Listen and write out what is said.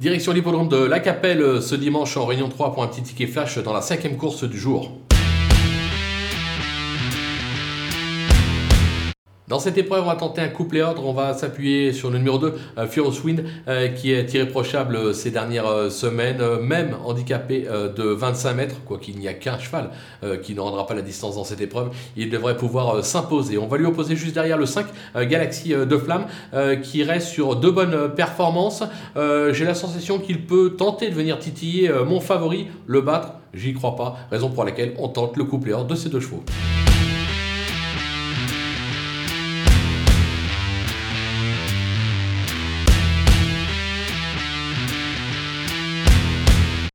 Direction l'hippodrome de La Capelle ce dimanche en Réunion 3 pour un petit ticket flash dans la cinquième course du jour. Dans cette épreuve, on va tenter un couplet ordre. On va s'appuyer sur le numéro 2, euh, Furious Wind, euh, qui est irréprochable euh, ces dernières semaines, même handicapé de 25 mètres, quoi qu'il n'y a qu'un cheval qui ne rendra pas la distance dans cette épreuve. Il devrait pouvoir s'imposer. On va lui opposer juste derrière le 5, Galaxy de Flamme, qui reste sur deux bonnes performances. J'ai la sensation qu'il peut tenter de venir titiller mon favori, le battre. J'y crois pas, raison pour laquelle on tente le couplet ordre de ces deux chevaux.